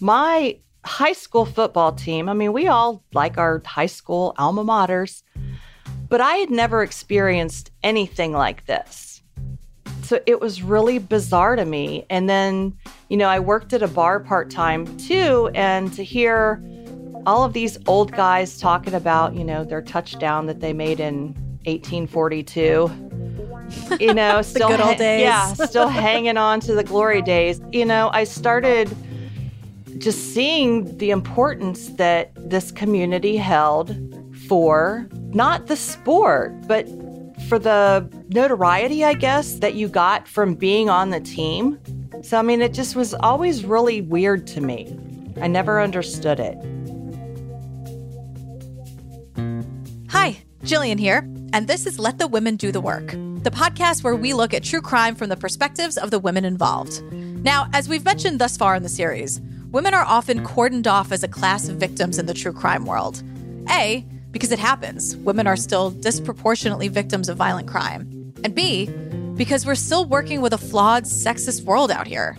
My high school football team, I mean, we all like our high school alma maters, but I had never experienced anything like this. So it was really bizarre to me. And then, you know, I worked at a bar part time too, and to hear all of these old guys talking about, you know, their touchdown that they made in 1842. You know, still good old days. yeah, still hanging on to the glory days. You know, I started just seeing the importance that this community held for not the sport, but for the notoriety, I guess, that you got from being on the team. So, I mean, it just was always really weird to me. I never understood it. Hi, Gillian here, and this is Let the Women Do the Work, the podcast where we look at true crime from the perspectives of the women involved. Now, as we've mentioned thus far in the series, women are often mm. cordoned off as a class of victims in the true crime world. A, because it happens, women are still disproportionately victims of violent crime. And B, because we're still working with a flawed, sexist world out here.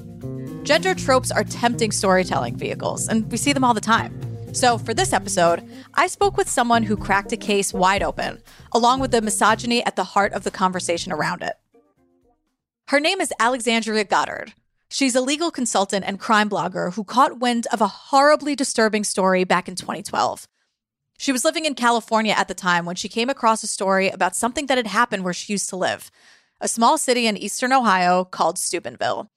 Gender tropes are tempting storytelling vehicles, and we see them all the time. So, for this episode, I spoke with someone who cracked a case wide open, along with the misogyny at the heart of the conversation around it. Her name is Alexandria Goddard. She's a legal consultant and crime blogger who caught wind of a horribly disturbing story back in 2012. She was living in California at the time when she came across a story about something that had happened where she used to live, a small city in eastern Ohio called Steubenville.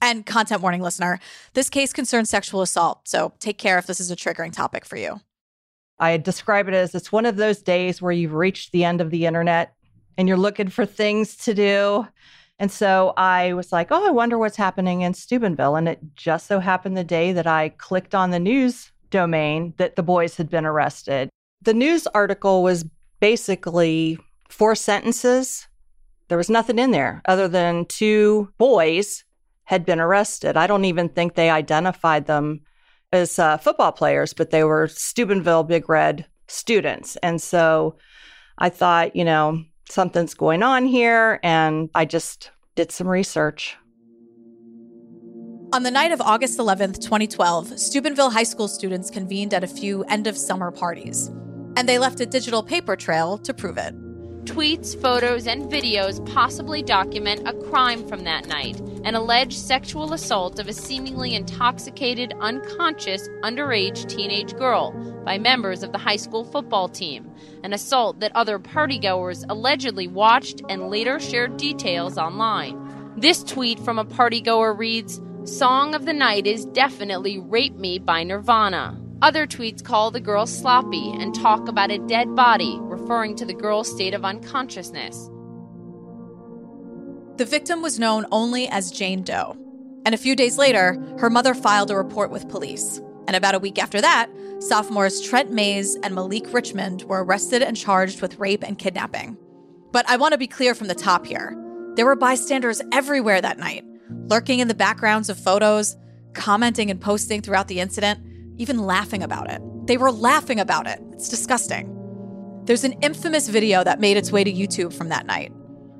And content warning listener, this case concerns sexual assault, so take care if this is a triggering topic for you. I describe it as it's one of those days where you've reached the end of the internet and you're looking for things to do. And so I was like, oh, I wonder what's happening in Steubenville. And it just so happened the day that I clicked on the news domain that the boys had been arrested. The news article was basically four sentences. There was nothing in there other than two boys had been arrested. I don't even think they identified them as uh, football players, but they were Steubenville Big Red students. And so I thought, you know, something's going on here. And I just did some research. On the night of August 11th, 2012, Steubenville High School students convened at a few end of summer parties. And they left a digital paper trail to prove it. Tweets, photos, and videos possibly document a crime from that night an alleged sexual assault of a seemingly intoxicated, unconscious, underage teenage girl by members of the high school football team. An assault that other partygoers allegedly watched and later shared details online. This tweet from a partygoer reads Song of the night is definitely Rape Me by Nirvana. Other tweets call the girl sloppy and talk about a dead body, referring to the girl's state of unconsciousness. The victim was known only as Jane Doe. And a few days later, her mother filed a report with police. And about a week after that, sophomores Trent Mays and Malik Richmond were arrested and charged with rape and kidnapping. But I want to be clear from the top here. There were bystanders everywhere that night, lurking in the backgrounds of photos, commenting and posting throughout the incident even laughing about it. They were laughing about it. It's disgusting. There's an infamous video that made its way to YouTube from that night.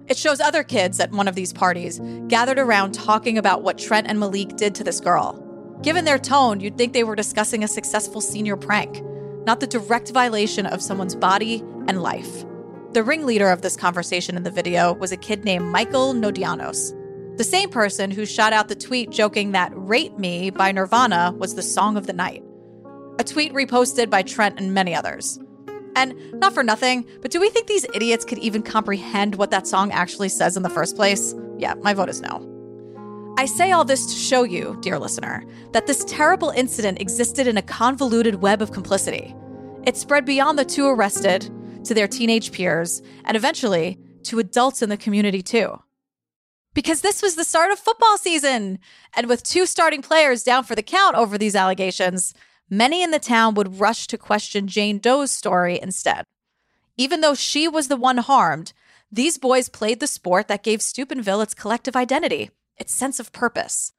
It shows other kids at one of these parties gathered around talking about what Trent and Malik did to this girl. Given their tone, you'd think they were discussing a successful senior prank, not the direct violation of someone's body and life. The ringleader of this conversation in the video was a kid named Michael Nodianos, the same person who shot out the tweet joking that Rape Me by Nirvana was the song of the night. A tweet reposted by Trent and many others. And not for nothing, but do we think these idiots could even comprehend what that song actually says in the first place? Yeah, my vote is no. I say all this to show you, dear listener, that this terrible incident existed in a convoluted web of complicity. It spread beyond the two arrested to their teenage peers, and eventually to adults in the community too because this was the start of football season. And with two starting players down for the count over these allegations, many in the town would rush to question Jane Doe's story instead. Even though she was the one harmed, these boys played the sport that gave Steubenville its collective identity, its sense of purpose.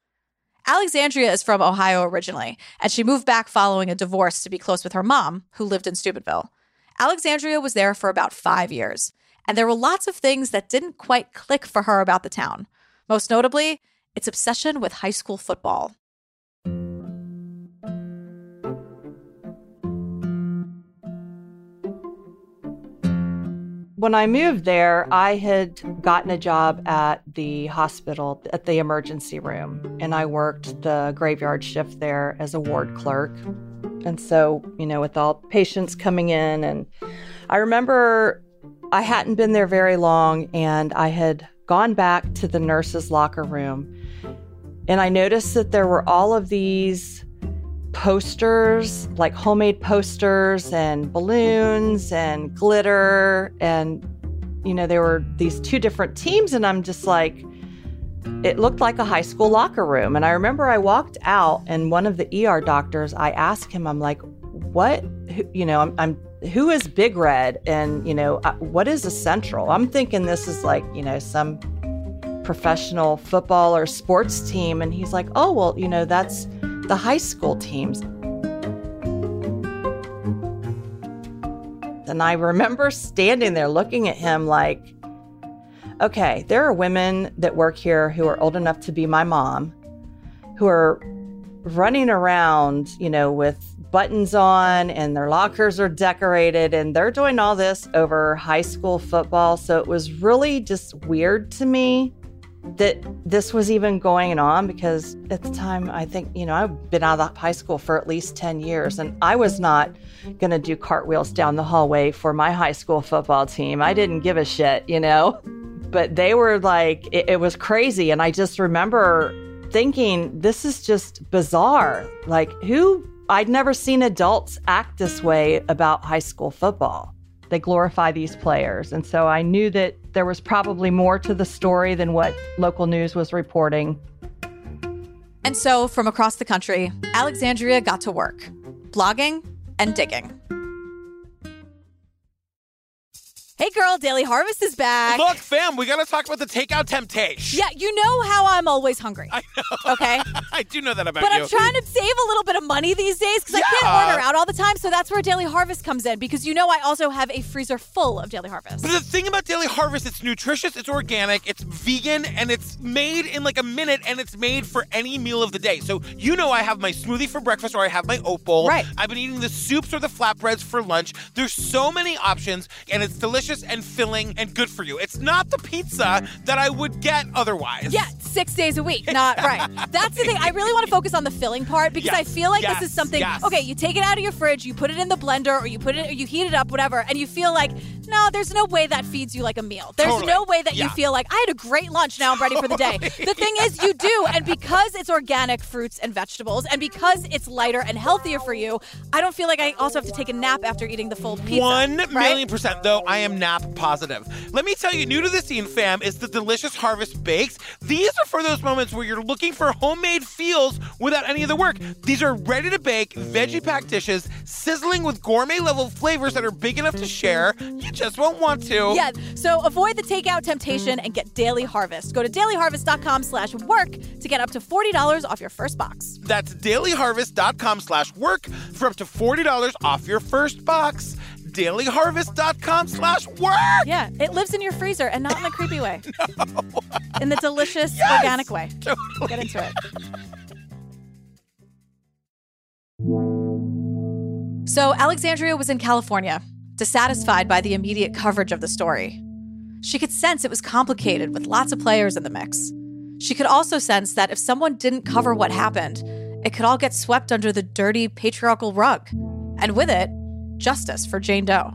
Alexandria is from Ohio originally, and she moved back following a divorce to be close with her mom, who lived in Steubenville. Alexandria was there for about five years, and there were lots of things that didn't quite click for her about the town. Most notably, its obsession with high school football. When I moved there, I had gotten a job at the hospital at the emergency room, and I worked the graveyard shift there as a ward clerk. And so, you know, with all patients coming in, and I remember I hadn't been there very long, and I had gone back to the nurse's locker room, and I noticed that there were all of these posters, like homemade posters and balloons and glitter. And, you know, there were these two different teams. And I'm just like, it looked like a high school locker room. And I remember I walked out and one of the ER doctors, I asked him, I'm like, what, you know, I'm, I'm who is Big Red and, you know, uh, what is a central? I'm thinking this is like, you know, some professional football or sports team. And he's like, oh, well, you know, that's the high school teams. And I remember standing there looking at him like, okay, there are women that work here who are old enough to be my mom, who are running around, you know, with buttons on and their lockers are decorated and they're doing all this over high school football. So it was really just weird to me that this was even going on because at the time I think, you know, I've been out of high school for at least 10 years and I was not going to do cartwheels down the hallway for my high school football team. I didn't give a shit, you know. But they were like it, it was crazy and I just remember thinking this is just bizarre. Like who I'd never seen adults act this way about high school football. They glorify these players. And so I knew that there was probably more to the story than what local news was reporting. And so, from across the country, Alexandria got to work, blogging and digging. Hey girl, Daily Harvest is back. Look, fam, we gotta talk about the takeout temptation. Yeah, you know how I'm always hungry. I know. Okay. I do know that about But you. But I'm trying to save a little bit of money these days because I can't order out all the time. So that's where Daily Harvest comes in because you know I also have a freezer full of Daily Harvest. But the thing about Daily Harvest, it's nutritious, it's organic, it's vegan, and it's made in like a minute, and it's made for any meal of the day. So you know I have my smoothie for breakfast, or I have my oat bowl. Right. I've been eating the soups or the flatbreads for lunch. There's so many options, and it's delicious and filling and good for you. It's not the pizza that I would get otherwise. Yeah, six days a week. Not right. That's the thing. I really want to focus on the filling part because I feel like yes, this is something. yes. Okay, you take it out of your fridge, you put it in the blender, or you put it, or you heat it up, whatever, and you feel like, no, there's no way that feeds you like a meal. There's Totally. no way that you feel like I had a great lunch. Now I'm ready for the day. the thing is, you do, and because it's organic fruits and vegetables, and because it's lighter and healthier for you, I don't feel like I also have to take a nap after eating the full pizza. One right? million percent, though, I am nap positive. Let me tell you, new to the scene, fam, is the delicious Harvest Bakes. These are for those moments where you're looking for homemade feels without any of the work. These are ready to bake, veggie packed dishes, sizzling with gourmet level flavors that are big enough to share. You just won't want to. Yeah, so avoid the takeout temptation and get Daily Harvest. Go to dailyharvest.com slash work to get up to $40 off your first box. That's dailyharvest.com slash work for up to $40 off your first box. dailyharvest.com slash work. Yeah, it lives in your freezer and not in a creepy way. no. In the delicious, Yes! organic way. Totally. Get into it. So, Alexandria was in California, dissatisfied by the immediate coverage of the story. She could sense it was complicated with lots of players in the mix. She could also sense that if someone didn't cover what happened, it could all get swept under the dirty patriarchal rug. And with it, justice for Jane Doe.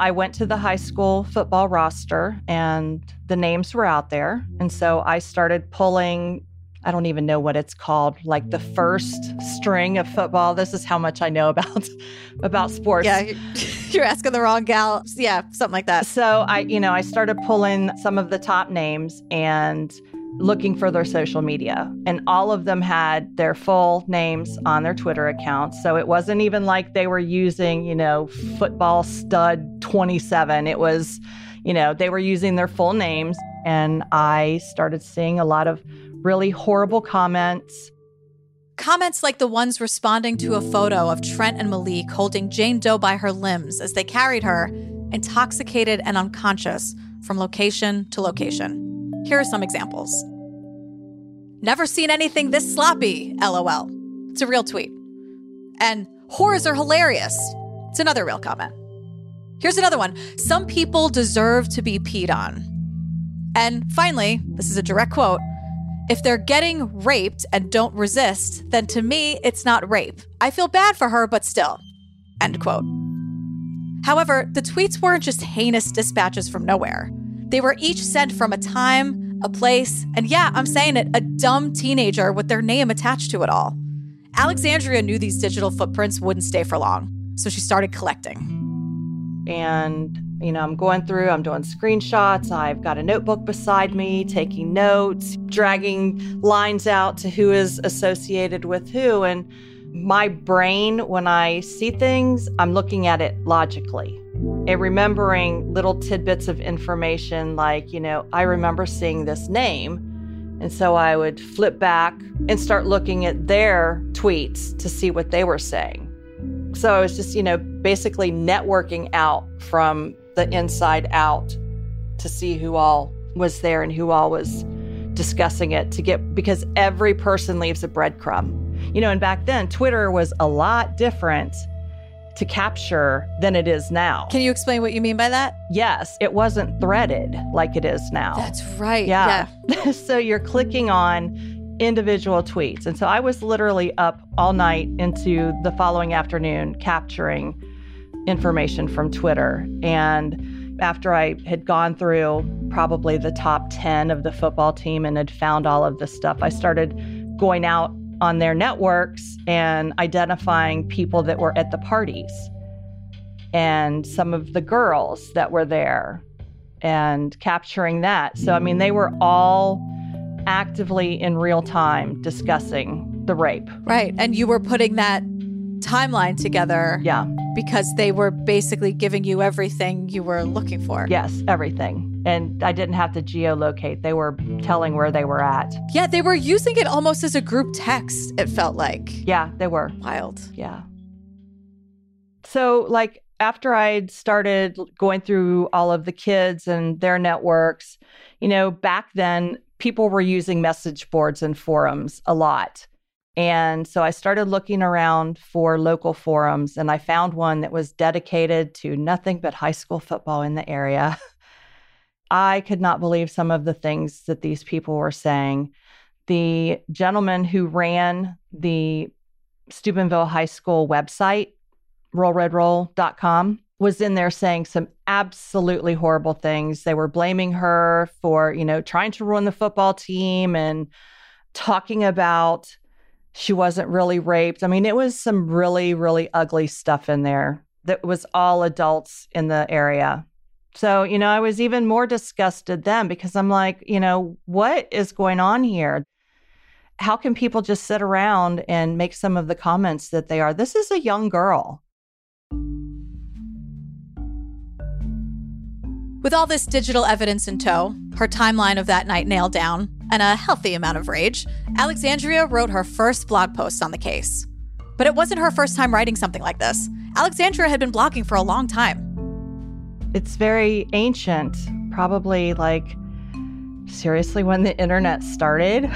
I went to the high school football roster and the names were out there. And so I started pulling, I don't even know what it's called, like the first string of football. This is how much I know about about sports. Yeah, you're asking the wrong gal. Yeah, something like that. So I, you know, I started pulling some of the top names and looking for their social media. And all of them had their full names on their Twitter accounts. So it wasn't even like they were using, you know, football stud 27. It was, you know, they were using their full names. And I started seeing a lot of really horrible comments. Comments like the ones responding to a photo of Trent and Malik holding Jane Doe by her limbs as they carried her, intoxicated and unconscious, from location to location. Here are some examples. Never seen anything this sloppy, lol. It's a real tweet. And whores are hilarious. It's another real comment. Here's another one Some people deserve to be peed on. And finally, this is a direct quote if they're getting raped and don't resist, then to me, it's not rape. I feel bad for her, but still. End quote. However, the tweets weren't just heinous dispatches from nowhere. They were each sent from a time, a place, and yeah, I'm saying it, a dumb teenager with their name attached to it all. Alexandria knew these digital footprints wouldn't stay for long, so she started collecting. And, you know, I'm going through, I'm doing screenshots. I've got a notebook beside me, taking notes, dragging lines out to who is associated with who. And my brain, when I see things, I'm looking at it logically and remembering little tidbits of information like, you know, I remember seeing this name. And so I would flip back and start looking at their tweets to see what they were saying. So I was just, you know, basically networking out from the inside out to see who all was there and who all was discussing it to get because every person leaves a breadcrumb. You know, and back then Twitter was a lot different to capture than it is now. Can you explain what you mean by that? Yes, it wasn't threaded like it is now. That's right. Yeah. yeah. so you're clicking on individual tweets. And so I was literally up all night into the following afternoon capturing information from Twitter. And after I had gone through probably the top 10 of the football team and had found all of this stuff, I started going out on their networks and identifying people that were at the parties and some of the girls that were there and capturing that. So, I mean, they were all actively in real time discussing the rape. Right. And you were putting that timeline together. Yeah. Because they were basically giving you everything you were looking for. Yes, everything. And I didn't have to geolocate. They were telling where they were at. Yeah, they were using it almost as a group text, it felt like. Yeah, they were. Wild. Yeah. So, like, after I'd started going through all of the kids and their networks, you know, back then people were using message boards and forums a lot. And so I started looking around for local forums and I found one that was dedicated to nothing but high school football in the area. I could not believe some of the things that these people were saying. The gentleman who ran the Steubenville High School website, rollredroll.com, was in there saying some absolutely horrible things. They were blaming her for, you know, trying to ruin the football team and talking about she wasn't really raped. I mean, it was some really, really ugly stuff in there that was all adults in the area. So, you know, I was even more disgusted then because I'm like, you know, what is going on here? How can people just sit around and make some of the comments that they are? This is a young girl. With all this digital evidence in tow, her timeline of that night nailed down, and a healthy amount of rage, Alexandria wrote her first blog post on the case. But it wasn't her first time writing something like this. Alexandria had been blogging for a long time. It's very ancient, probably like seriously when the internet started,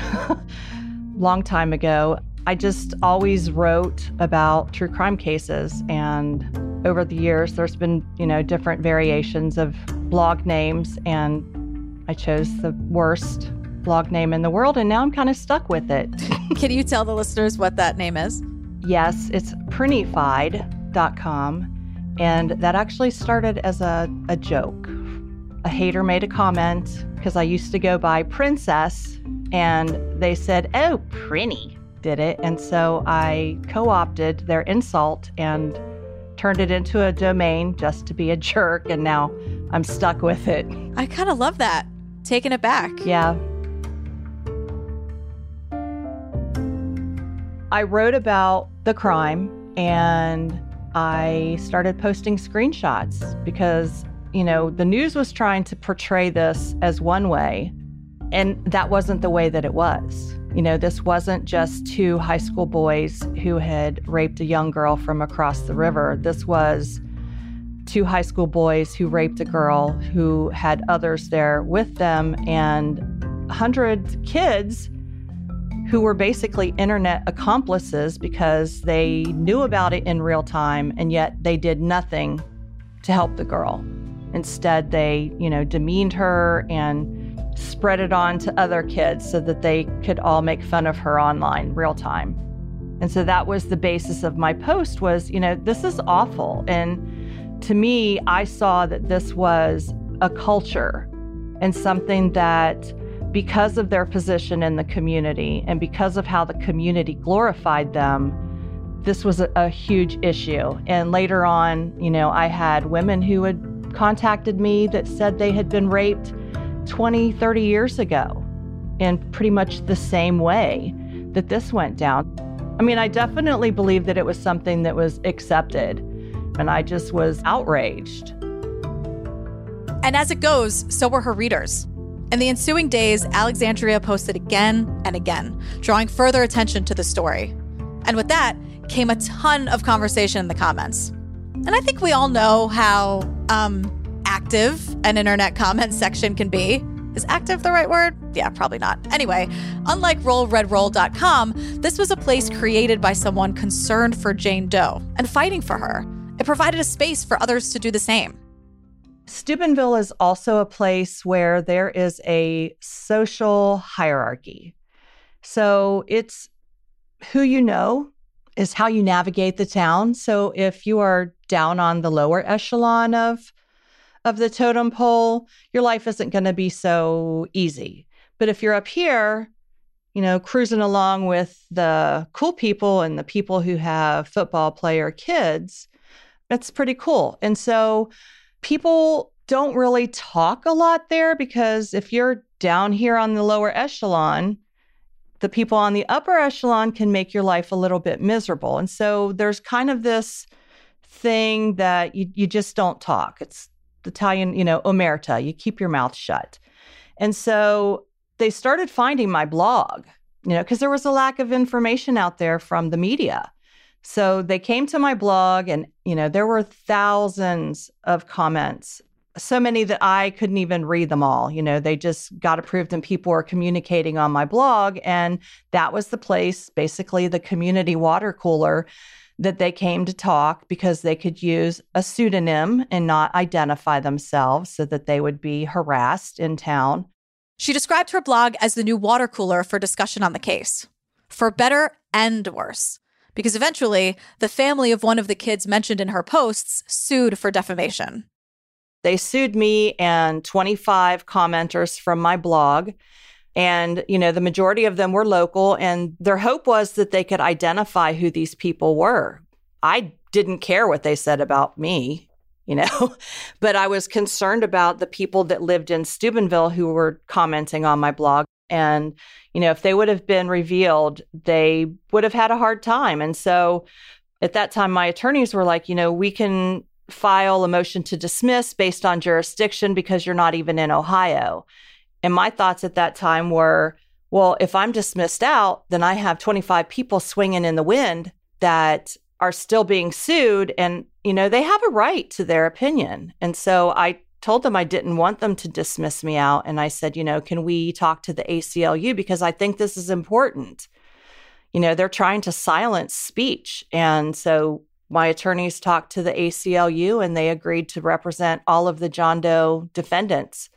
long time ago. I just always wrote about true crime cases and over the years there's been, you know, different variations of blog names and I chose the worst blog name in the world and now I'm kind of stuck with it. Can you tell the listeners what that name is? Yes, it's prinniefied.com and that actually started as a, a joke. A hater made a comment because I used to go by Princess and they said, Oh, Prinny did it. And so I co opted their insult and turned it into a domain just to be a jerk. And now I'm stuck with it. I kind of love that. Taking it back. Yeah. I wrote about the crime and I started posting screenshots because, you know, the news was trying to portray this as one way, and that wasn't the way that it was. You know, this wasn't just two high school boys who had raped a young girl from across the river. This was two high school boys who raped a girl who had others there with them and 100 kids who were basically internet accomplices because they knew about it in real time and yet they did nothing to help the girl. Instead, they, you know, demeaned her and spread it on to other kids so that they could all make fun of her online real time. And so that was the basis of my post was, you know, this is awful. And to me, I saw that this was a culture and something that because of their position in the community and because of how the community glorified them, this was a, a, huge issue. And later on, you know, I had women who had contacted me that said they had been raped 20, 30 years ago in pretty much the same way that this went down. I mean, I definitely believe that it was something that was accepted, and I just was outraged. And as it goes, so were her readers. In the ensuing days, Alexandria posted again and again, drawing further attention to the story. And with that came a ton of conversation in the comments. And I think we all know how um, active an internet comment section can be. Is active the right word? Yeah, probably not. Anyway, unlike rollredroll.com, this was a place created by someone concerned for Jane Doe and fighting for her. It provided a space for others to do the same. Steubenville is also a place where there is a social hierarchy. So it's who you know is how you navigate the town. So if you are down on the lower echelon of of the totem pole, your life isn't going to be so easy. But if you're up here, you know, cruising along with the cool people and the people who have football player kids, that's pretty cool. And so people don't really talk a lot there because if you're down here on the lower echelon, the people on the upper echelon can make your life a little bit miserable. And so there's kind of this thing that you, you just don't talk. It's Italian, you know, omerta, you keep your mouth shut. And so they started finding my blog, you know, because there was a lack of information out there from the media. So they came to my blog and, you know, there were thousands of comments, so many that I couldn't even read them all. You know, they just got approved and people were communicating on my blog. And that was the place, basically the community water cooler that they came to talk because they could use a pseudonym and not identify themselves so that they would be harassed in town. She described her blog as the new water cooler for discussion on the case, for better and worse, because eventually the family of one of the kids mentioned in her posts sued for defamation. They sued me and 25 commenters from my blog and, you know, the majority of them were local, and their hope was that they could identify who these people were. I didn't care what they said about me, you know, but I was concerned about the people that lived in Steubenville who were commenting on my blog. And, you know, if they would have been revealed, they would have had a hard time. And so at that time, my attorneys were like, you know, we can file a motion to dismiss based on jurisdiction because you're not even in Ohio. And my thoughts at that time were, well, if I'm dismissed out, then I have 25 people swinging in the wind that are still being sued. And, you know, they have a right to their opinion. And so I told them I didn't want them to dismiss me out. And I said, you know, can we talk to the ACLU? Because I think this is important. You know, they're trying to silence speech. And so my attorneys talked to the ACLU and they agreed to represent all of the John Doe defendants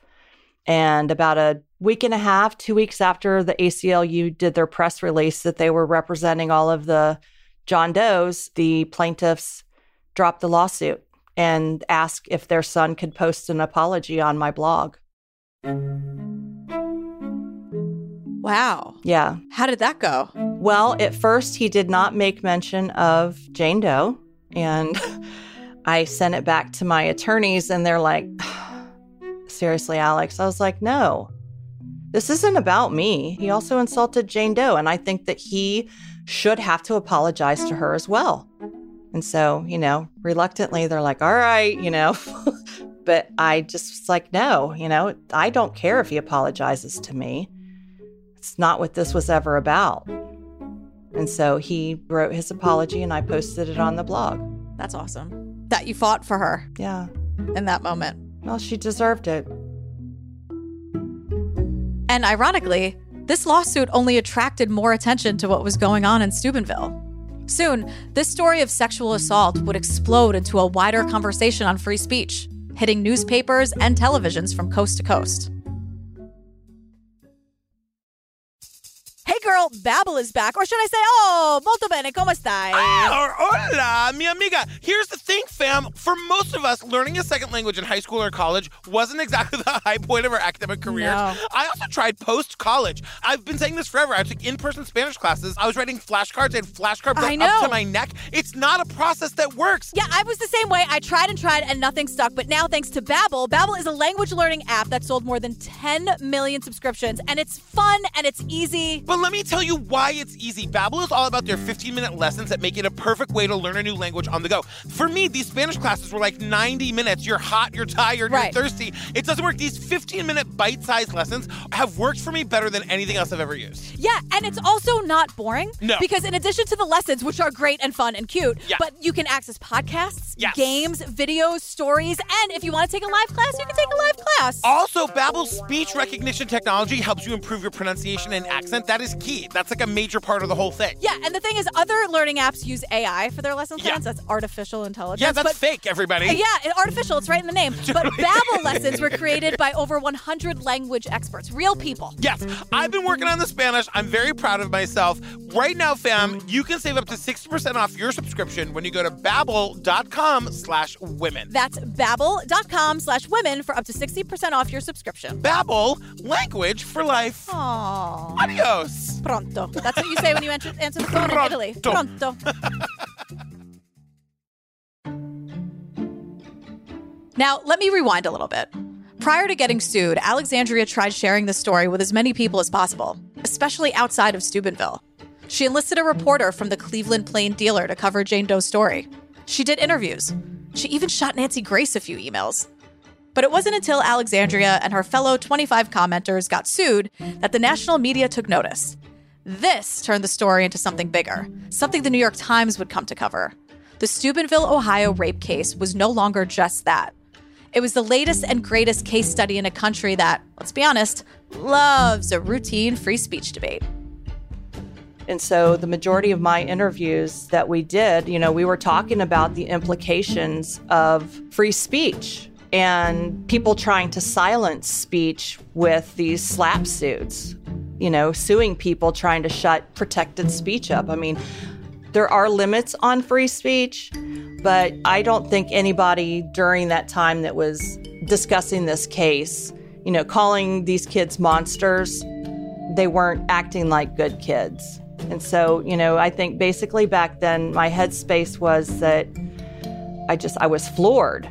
and about a week and a half, two weeks after the ACLU did their press release that they were representing all of the John Doe's, the plaintiffs dropped the lawsuit and ask if their son could post an apology on my blog. Wow. Yeah. How did that go? Well, at first, he did not make mention of Jane Doe. And I sent it back to my attorneys, and they're like, seriously, Alex? I was like, no, this isn't about me. He also insulted Jane Doe, and I think that he should have to apologize to her as well. And so, you know, reluctantly, they're like, all right, you know. but I just was like, no, you know, I don't care if he apologizes to me. It's not what this was ever about. And so he wrote his apology and I posted it on the blog. That's awesome. That you fought for her. Yeah. In that moment. Well, she deserved it. And ironically, this lawsuit only attracted more attention to what was going on in Steubenville. Soon, this story of sexual assault would explode into a wider conversation on free speech, hitting newspapers and televisions from coast to coast. Girl, Babbel is back. Or should I say, oh, molto bene, como stai? Ah, hola, mi amiga. Here's the thing, fam. For most of us, learning a second language in high school or college wasn't exactly the high point of our academic careers. No. I also tried post college. I've been saying this forever. I took in person Spanish classes. I was writing flashcards and flashcards up to my neck. It's not a process that works. Yeah, I was the same way. I tried and tried and nothing stuck. But now, thanks to Babbel, Babbel is a language learning app that sold more than 10 million subscriptions, and it's fun and it's easy. But let me tell you why it's easy. Babbel is all about their 15-minute lessons that make it a perfect way to learn a new language on the go. For me, these Spanish classes were like 90 minutes. You're hot, you're tired, Right. you're thirsty. It doesn't work. These 15-minute bite-sized lessons have worked for me better than anything else I've ever used. Yeah, and it's also not boring. No. Because in addition to the lessons, which are great and fun and cute, Yeah. but you can access podcasts, Yes. games, videos, stories, and if you want to take a live class, you can take a live class. Also, Babbel's speech recognition technology helps you improve your pronunciation and accent. That is key. That's like a major part of the whole thing. yeah, and the thing is, other learning apps use AI for their lesson Yeah. plans. That's artificial intelligence. Yeah, that's but fake, everybody. Yeah, artificial. It's right in the name. But Babbel lessons were created by over 100 language experts, real people. Yes, I've been working on the Spanish. I'm very proud of myself. Right now, fam, you can save up to 60% off your subscription when you go to babbel.com slash women. That's babbel.com slash women for up to 60% off your subscription. Babbel, language for life. Aww. Adios. Pronto. That's what you say when you answer, answer the phone in Italy. Pronto. Pronto. now, let me rewind a little bit. Prior to getting sued, Alexandria tried sharing the story with as many people as possible, especially outside of Steubenville. She enlisted a reporter from the Cleveland Plain Dealer to cover Jane Doe's story. She did interviews. She even shot Nancy Grace a few emails. But it wasn't until Alexandria and her fellow 25 commenters got sued that the national media took notice. This turned the story into something bigger, something the New York Times would come to cover. The Steubenville, Ohio rape case was no longer just that. It was the latest and greatest case study in a country that, let's be honest, loves a routine free speech debate. And so the majority of my interviews that we did, you know, we were talking about the implications of free speech and people trying to silence speech with these SLAPP suits, you know, suing people trying to shut protected speech up. I mean, there are limits on free speech, but I don't think anybody during that time that was discussing this case, you know, calling these kids monsters, they weren't acting like good kids. And so, you know, I think basically back then my headspace was that I just I was floored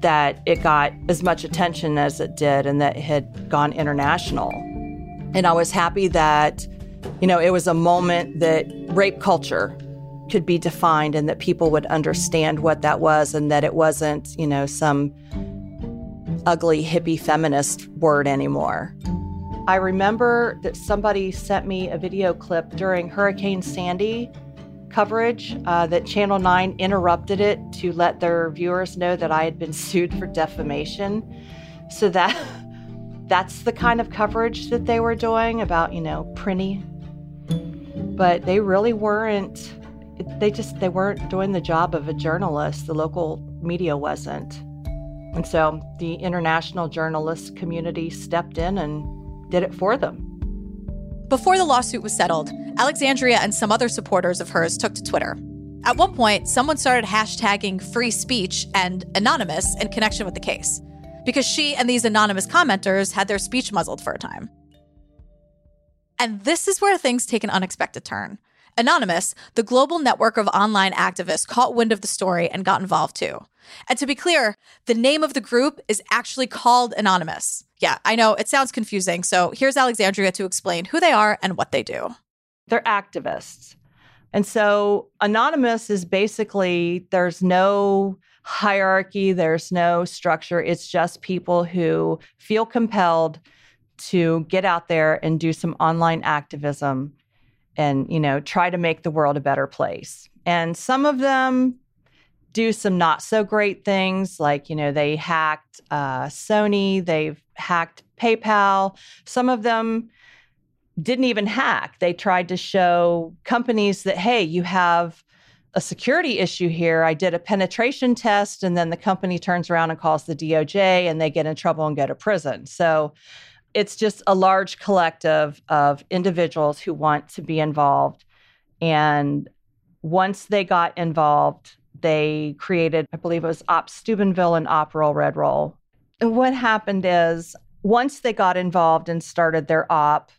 that it got as much attention as it did and that it had gone international. And I was happy that you know, it was a moment that rape culture could be defined and that people would understand what that was and that it wasn't, you know, some ugly hippie feminist word anymore. I remember that somebody sent me a video clip during Hurricane Sandy coverage uh, that Channel 9 interrupted it to let their viewers know that I had been sued for defamation. So that that's the kind of coverage that they were doing about, you know, Prinny. But they really weren't they just they weren't doing the job of a journalist. The local media wasn't. And so the international journalist community stepped in and did it for them. Before the lawsuit was settled, Alexandria and some other supporters of hers took to Twitter. At one point, someone started hashtagging free speech and anonymous in connection with the case, because she and these anonymous commenters had their speech muzzled for a time. And this is where things take an unexpected turn. Anonymous, the global network of online activists, caught wind of the story and got involved too. And to be clear, the name of the group is actually called Anonymous. Yeah, I know it sounds confusing. So here's Alexandria to explain who they are and what they do. They're activists. And so Anonymous is basically there's no hierarchy, there's no structure. It's just people who feel compelled to get out there and do some online activism and, you know, try to make the world a better place. And some of them do some not so great things like, you know, they hacked uh, Sony, they've hacked PayPal. Some of them didn't even hack. They tried to show companies that, hey, you have a security issue here. I did a penetration test, and then the company turns around and calls the DOJ, and they get in trouble and go to prison. So it's just a large collective of individuals who want to be involved. And once they got involved, they created, I believe it was Op Steubenville and Op Roll Red Roll. And what happened is once they got involved and started their op,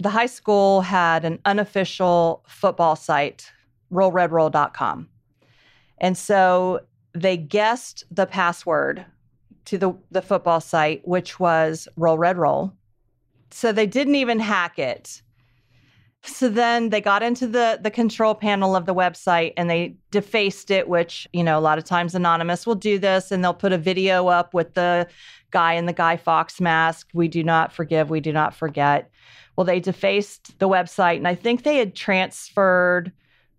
the high school had an unofficial football site, rollredroll.com. And so they guessed the password to the, the football site, which was Roll Red Roll. So they didn't even hack it. So then they got into the the control panel of the website and they defaced it, which, you know, a lot of times anonymous will do this and they'll put a video up with the guy in the Guy Fawkes mask. We do not forgive, we do not forget. Well, they defaced the website and I think they had transferred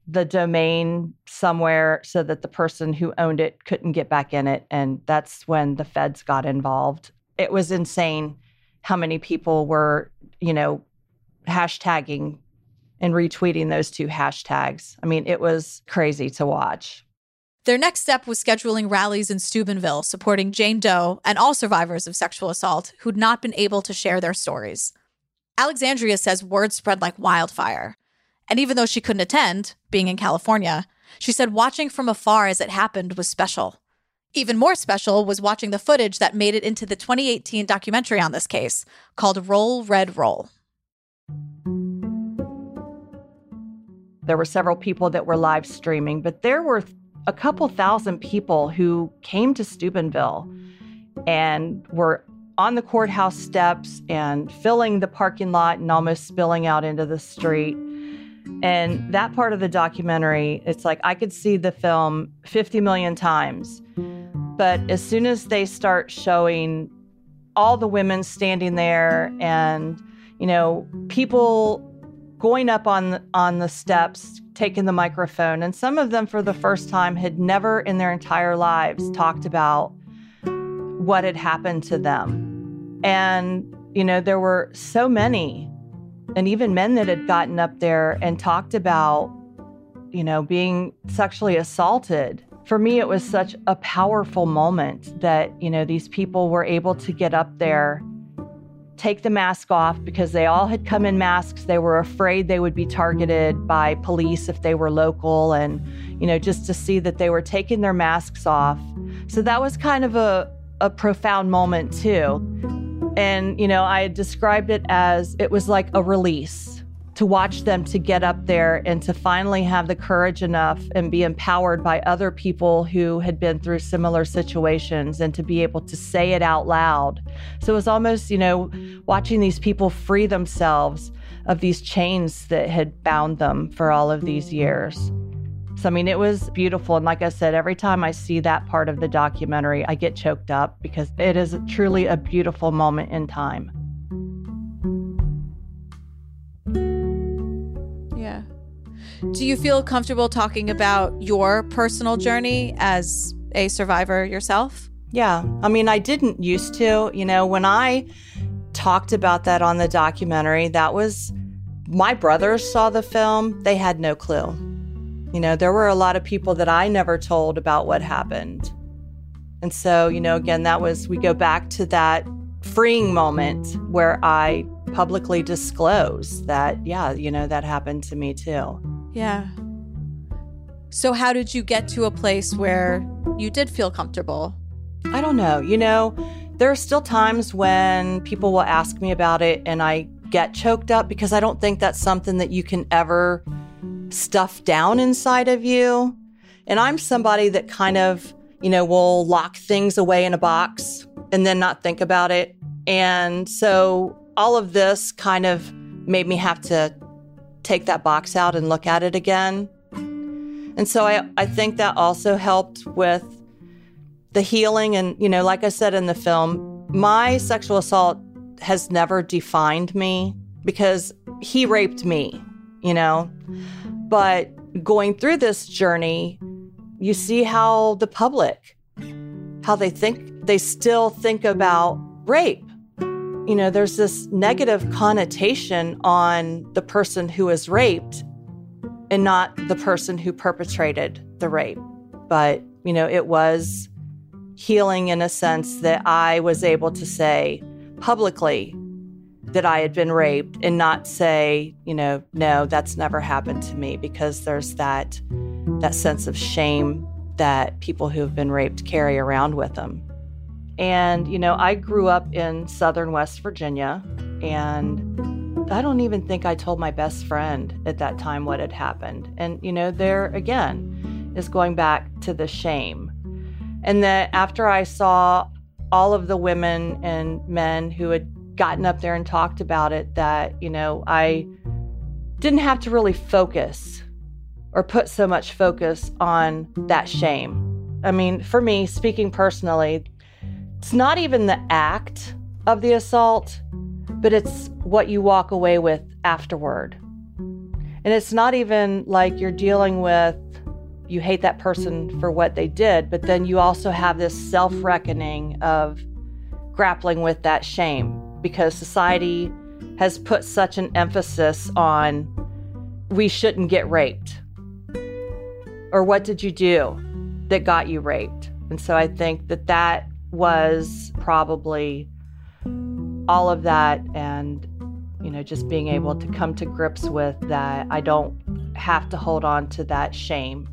the domain somewhere so that the person who owned it couldn't get back in it. And that's when the feds got involved. It was insane how many people were, you know, hashtagging and retweeting those two hashtags. I mean, it was crazy to watch. Their next step was scheduling rallies in Steubenville supporting Jane Doe and all survivors of sexual assault who'd not been able to share their stories. Alexandria says word spread like wildfire. And even though she couldn't attend, being in California, she said watching from afar as it happened was special. Even more special was watching the footage that made it into the 2018 documentary on this case called Roll Red Roll. There were several people that were live streaming, but there were a couple thousand people who came to Steubenville and were on the courthouse steps and filling the parking lot and almost spilling out into the street. And that part of the documentary, it's like I could see the film 50 million times. But as soon as they start showing all the women standing there and, you know, people going up on on the steps, taking the microphone, and some of them for the first time had never in their entire lives talked about what had happened to them. And you know, there were so many and even men that had gotten up there and talked about you know, being sexually assaulted. For me, it was such a powerful moment that, you know, these people were able to get up there take the mask off because they all had come in masks. They were afraid they would be targeted by police if they were local, and, you know, just to see that they were taking their masks off. So that was kind of a, a profound moment, too. And, you know, I described it as it was like a release to watch them to get up there and to finally have the courage enough and be empowered by other people who had been through similar situations and to be able to say it out loud. So it was almost, you know, watching these people free themselves of these chains that had bound them for all of these years. So, I mean, it was beautiful. And like I said, every time I see that part of the documentary, I get choked up because it is truly a beautiful moment in time. Yeah. Do you feel comfortable talking about your personal journey as a survivor yourself? Yeah. I mean, I didn't used to. You know, when I talked about that on the documentary, that was my brothers saw the film, they had no clue. You know, there were a lot of people that I never told about what happened. And so, you know, again, that was, we go back to that freeing moment where I publicly disclose that, yeah, you know, that happened to me too. Yeah. So, how did you get to a place where you did feel comfortable? I don't know. You know, there are still times when people will ask me about it and I get choked up because I don't think that's something that you can ever stuff down inside of you. And I'm somebody that kind of, you know, will lock things away in a box and then not think about it. And so all of this kind of made me have to take that box out and look at it again. And so I, I think that also helped with the healing. And, you know, like I said in the film, my sexual assault has never defined me because he raped me, you know. But going through this journey, you see how the public, how they think, they still think about rape you know, there's this negative connotation on the person who is raped. and not the person who perpetrated the rape. But, you know, it was healing in a sense that I was able to say publicly that I had been raped and not say, you know, no, that's never happened to me because there's that that sense of shame that people who have been raped carry around with them. And, you know, I grew up in southern West Virginia and I don't even think I told my best friend at that time what had happened. And, you know, there again is going back to the shame. And that after I saw all of the women and men who had gotten up there and talked about it, that, you know, I didn't have to really focus or put so much focus on that shame. I mean, for me, speaking personally, it's not even the act of the assault, but it's what you walk away with afterward. And it's not even like you're dealing with you hate that person for what they did, but then you also have this self reckoning of grappling with that shame because society has put such an emphasis on we shouldn't get raped. Or what did you do that got you raped? And so I think that that was probably all of that and you know just being able to come to grips with that I don't have to hold on to that shame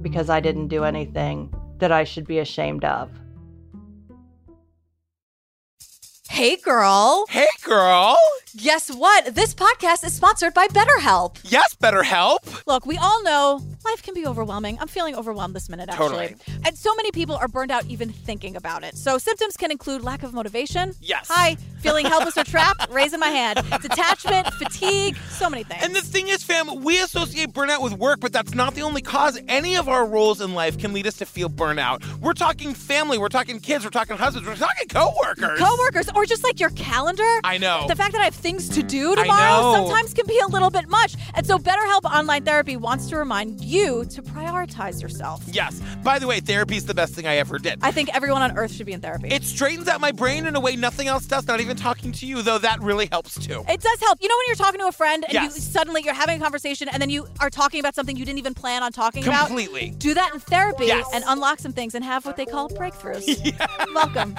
because I didn't do anything that I should be ashamed of. Hey, girl. Hey, girl. Guess what? This podcast is sponsored by BetterHelp. Yes, BetterHelp. Look, we all know life can be overwhelming. I'm feeling overwhelmed this minute, actually. Totally. And so many people are burned out even thinking about it. So symptoms can include lack of motivation. Yes. Hi, feeling helpless or trapped, raising my hand. Detachment, fatigue, so many things. And the thing is, fam, we associate burnout with work, but that's not the only cause. Any of our roles in life can lead us to feel burnout. We're talking family, we're talking kids, we're talking husbands, we're talking coworkers. Coworkers, or just like your calendar. I know. The fact that I have things to do tomorrow sometimes can be a little bit much. And so BetterHelp Online Therapy wants to remind you to prioritize yourself. Yes. By the way, therapy is the best thing I ever did. I think everyone on earth should be in therapy. It straightens out my brain in a way nothing else does, not even talking to you, though that really helps too. It does help. You know when you're talking to a friend and Yes. you suddenly you're having a conversation and then you are talking about something you didn't even plan on talking Completely. about? Completely. Do that in therapy Yes. and unlock some things and have what they call breakthroughs. Yes. Welcome.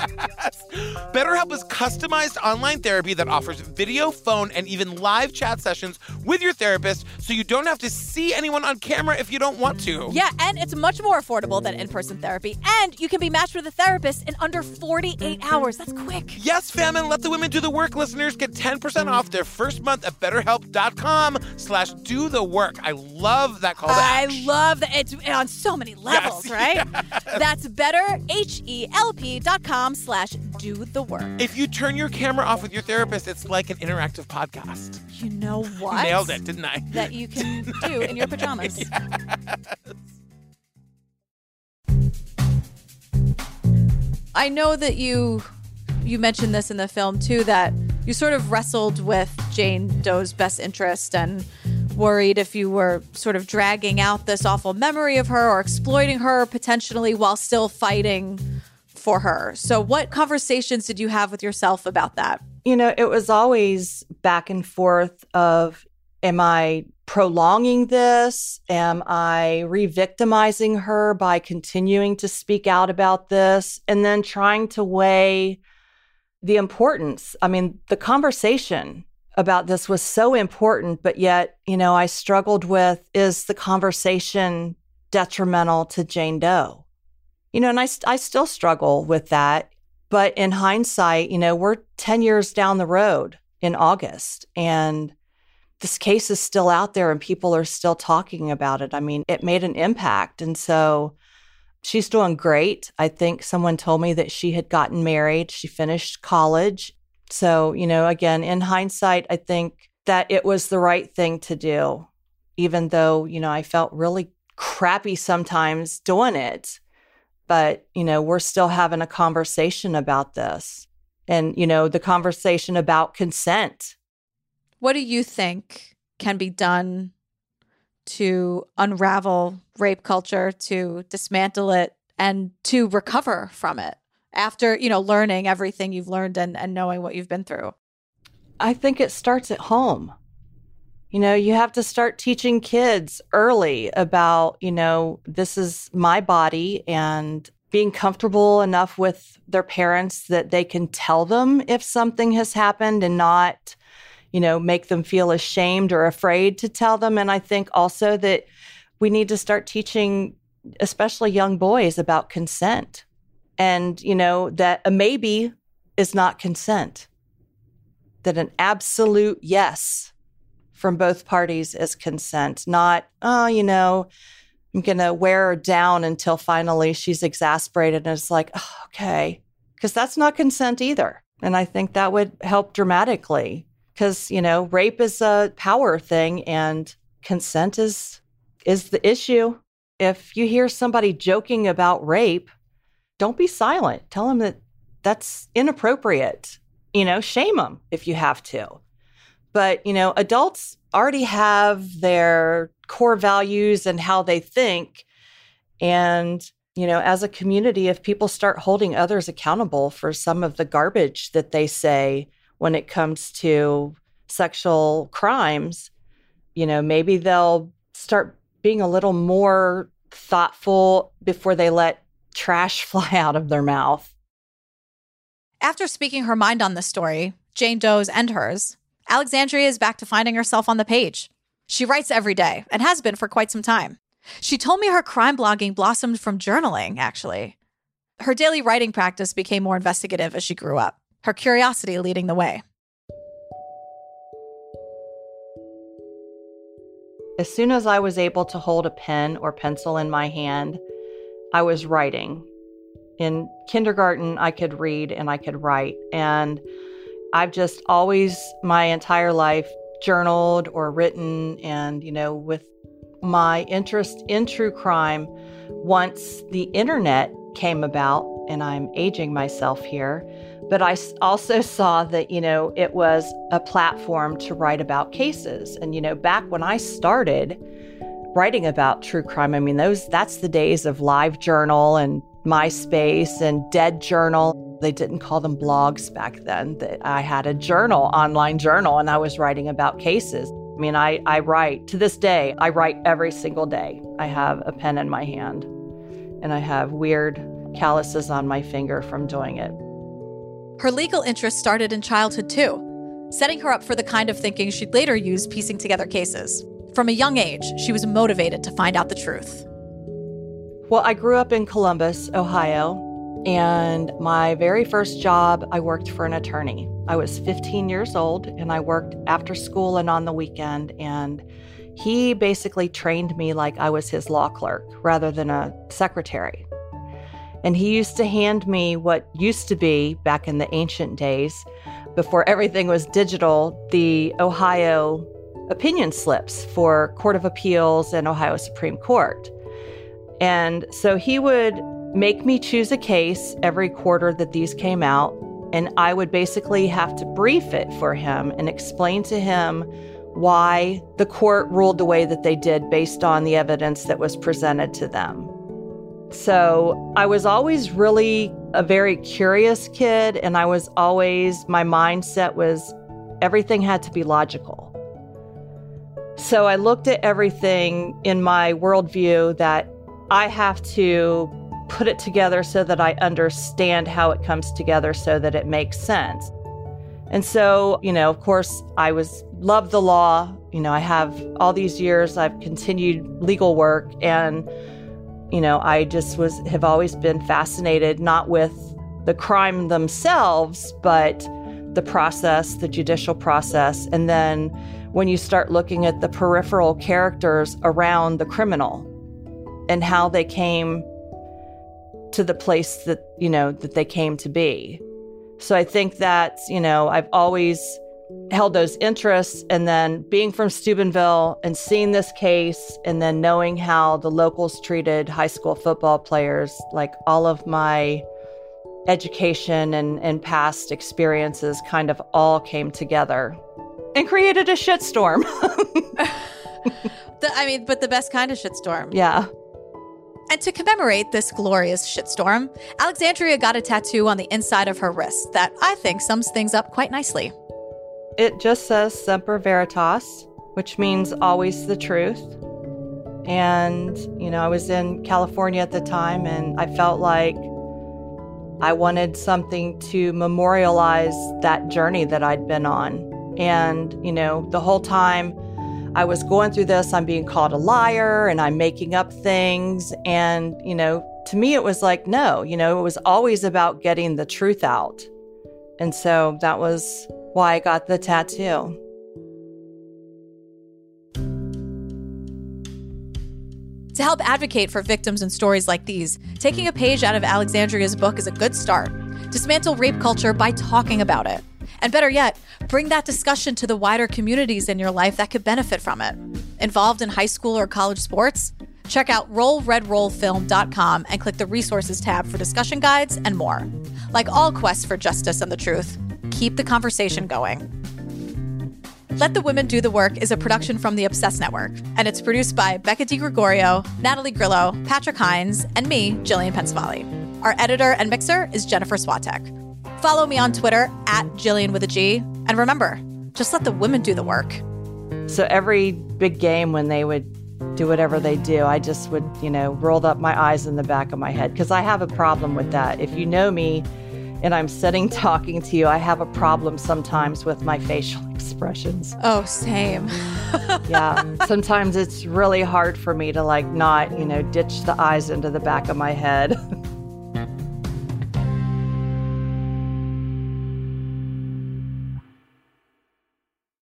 BetterHelp is customized online therapy that offers video, phone, and even live chat sessions with your therapist so you don't have to see anyone on camera if you don't want to. Yeah, and it's much more affordable than in-person therapy. And you can be matched with a therapist in under 48 hours. That's quick. Yes, fam, and let the women do the work. Listeners get 10% off their first month at betterhelp.com slash do the work. I love that call I love that it's on so many levels, right? That's better, H-E-L-P dot com slash do the work. If you turn your camera off with your therapist, it's like an interactive podcast. You know what? Nailed it, didn't I? That you can do in your pajamas. I know that you you mentioned this in the film too that you sort of wrestled with Jane Doe's best interest and worried if you were sort of dragging out this awful memory of her or exploiting her potentially while still fighting for her. So what conversations did you have with yourself about that? You know, it was always back and forth of am I prolonging this? Am I re-victimizing her by continuing to speak out about this and then trying to weigh the importance? I mean, the conversation about this was so important, but yet, you know, I struggled with is the conversation detrimental to Jane Doe? You know, and I, I still struggle with that. But in hindsight, you know, we're 10 years down the road in August and this case is still out there and people are still talking about it. I mean, it made an impact. And so she's doing great. I think someone told me that she had gotten married, she finished college. So, you know, again, in hindsight, I think that it was the right thing to do, even though, you know, I felt really crappy sometimes doing it. But, you know, we're still having a conversation about this and, you know, the conversation about consent. What do you think can be done to unravel rape culture, to dismantle it, and to recover from it after, you know, learning everything you've learned and, and knowing what you've been through? I think it starts at home. You know, you have to start teaching kids early about, you know, this is my body and being comfortable enough with their parents that they can tell them if something has happened and not, you know, make them feel ashamed or afraid to tell them. And I think also that we need to start teaching, especially young boys, about consent and, you know, that a maybe is not consent, that an absolute yes from both parties is consent, not, oh, you know, I'm going to wear her down until finally she's exasperated and it's like, oh, okay. Because that's not consent either. And I think that would help dramatically because, you know, rape is a power thing and consent is is the issue. If you hear somebody joking about rape, don't be silent. Tell them that that's inappropriate. You know, shame them if you have to. But, you know, adults already have their core values and how they think. And, you know, as a community, if people start holding others accountable for some of the garbage that they say when it comes to sexual crimes, you know, maybe they'll start being a little more thoughtful before they let trash fly out of their mouth. After speaking her mind on this story, Jane Doe's and hers, Alexandria is back to finding herself on the page. She writes every day and has been for quite some time. She told me her crime blogging blossomed from journaling, actually. Her daily writing practice became more investigative as she grew up, her curiosity leading the way. As soon as I was able to hold a pen or pencil in my hand, I was writing. In kindergarten, I could read and I could write. And I've just always, my entire life, journaled or written. And, you know, with my interest in true crime, once the internet came about, and I'm aging myself here, but I also saw that, you know, it was a platform to write about cases. And, you know, back when I started writing about true crime, I mean, those, that's the days of Live Journal and MySpace and Dead Journal. They didn't call them blogs back then. That I had a journal, online journal, and I was writing about cases. I mean, I, I write to this day, I write every single day. I have a pen in my hand and I have weird calluses on my finger from doing it. Her legal interest started in childhood too, setting her up for the kind of thinking she'd later use piecing together cases. From a young age, she was motivated to find out the truth. Well, I grew up in Columbus, Ohio, and my very first job, I worked for an attorney. I was 15 years old and I worked after school and on the weekend. And he basically trained me like I was his law clerk rather than a secretary. And he used to hand me what used to be, back in the ancient days, before everything was digital, the Ohio opinion slips for Court of Appeals and Ohio Supreme Court. And so he would make me choose a case every quarter that these came out. And I would basically have to brief it for him and explain to him why the court ruled the way that they did based on the evidence that was presented to them. So I was always really a very curious kid, and I was always, my mindset was everything had to be logical. So I looked at everything in my worldview that I have to put it together so that I understand how it comes together so that it makes sense. And so, you know, of course, I was love the law. You know, I have all these years I've continued legal work and you know, I just was have always been fascinated not with the crime themselves, but the process, the judicial process, and then when you start looking at the peripheral characters around the criminal and how they came to the place that, you know, that they came to be. So I think that, you know, I've always held those interests and then being from Steubenville and seeing this case and then knowing how the locals treated high school football players, like all of my education and, and past experiences kind of all came together and created a shitstorm. the, I mean, but the best kind of shitstorm. Yeah. And to commemorate this glorious shitstorm, Alexandria got a tattoo on the inside of her wrist that I think sums things up quite nicely. It just says Semper Veritas, which means always the truth. And, you know, I was in California at the time and I felt like I wanted something to memorialize that journey that I'd been on. And, you know, the whole time I was going through this, I'm being called a liar and I'm making up things. And, you know, to me, it was like, no, you know, it was always about getting the truth out. And so that was why I got the tattoo. To help advocate for victims in stories like these, taking a page out of Alexandria's book is a good start. Dismantle rape culture by talking about it. And better yet, bring that discussion to the wider communities in your life that could benefit from it. Involved in high school or college sports? Check out rollredrollfilm.com and click the resources tab for discussion guides and more. Like all quests for justice and the truth, keep the conversation going. Let the Women Do the Work is a production from the Obsessed Network, and it's produced by Becca DiGregorio, Natalie Grillo, Patrick Hines, and me, Gillian Pensavalle. Our editor and mixer is Jennifer Swatek. Follow me on Twitter at Gillian with a G, and remember, just let the women do the work. So every big game when they would do whatever they do, I just would, you know, roll up my eyes in the back of my head because I have a problem with that. If you know me, and I'm sitting talking to you, I have a problem sometimes with my facial expressions. Oh, same. yeah. Sometimes it's really hard for me to like not, you know, ditch the eyes into the back of my head.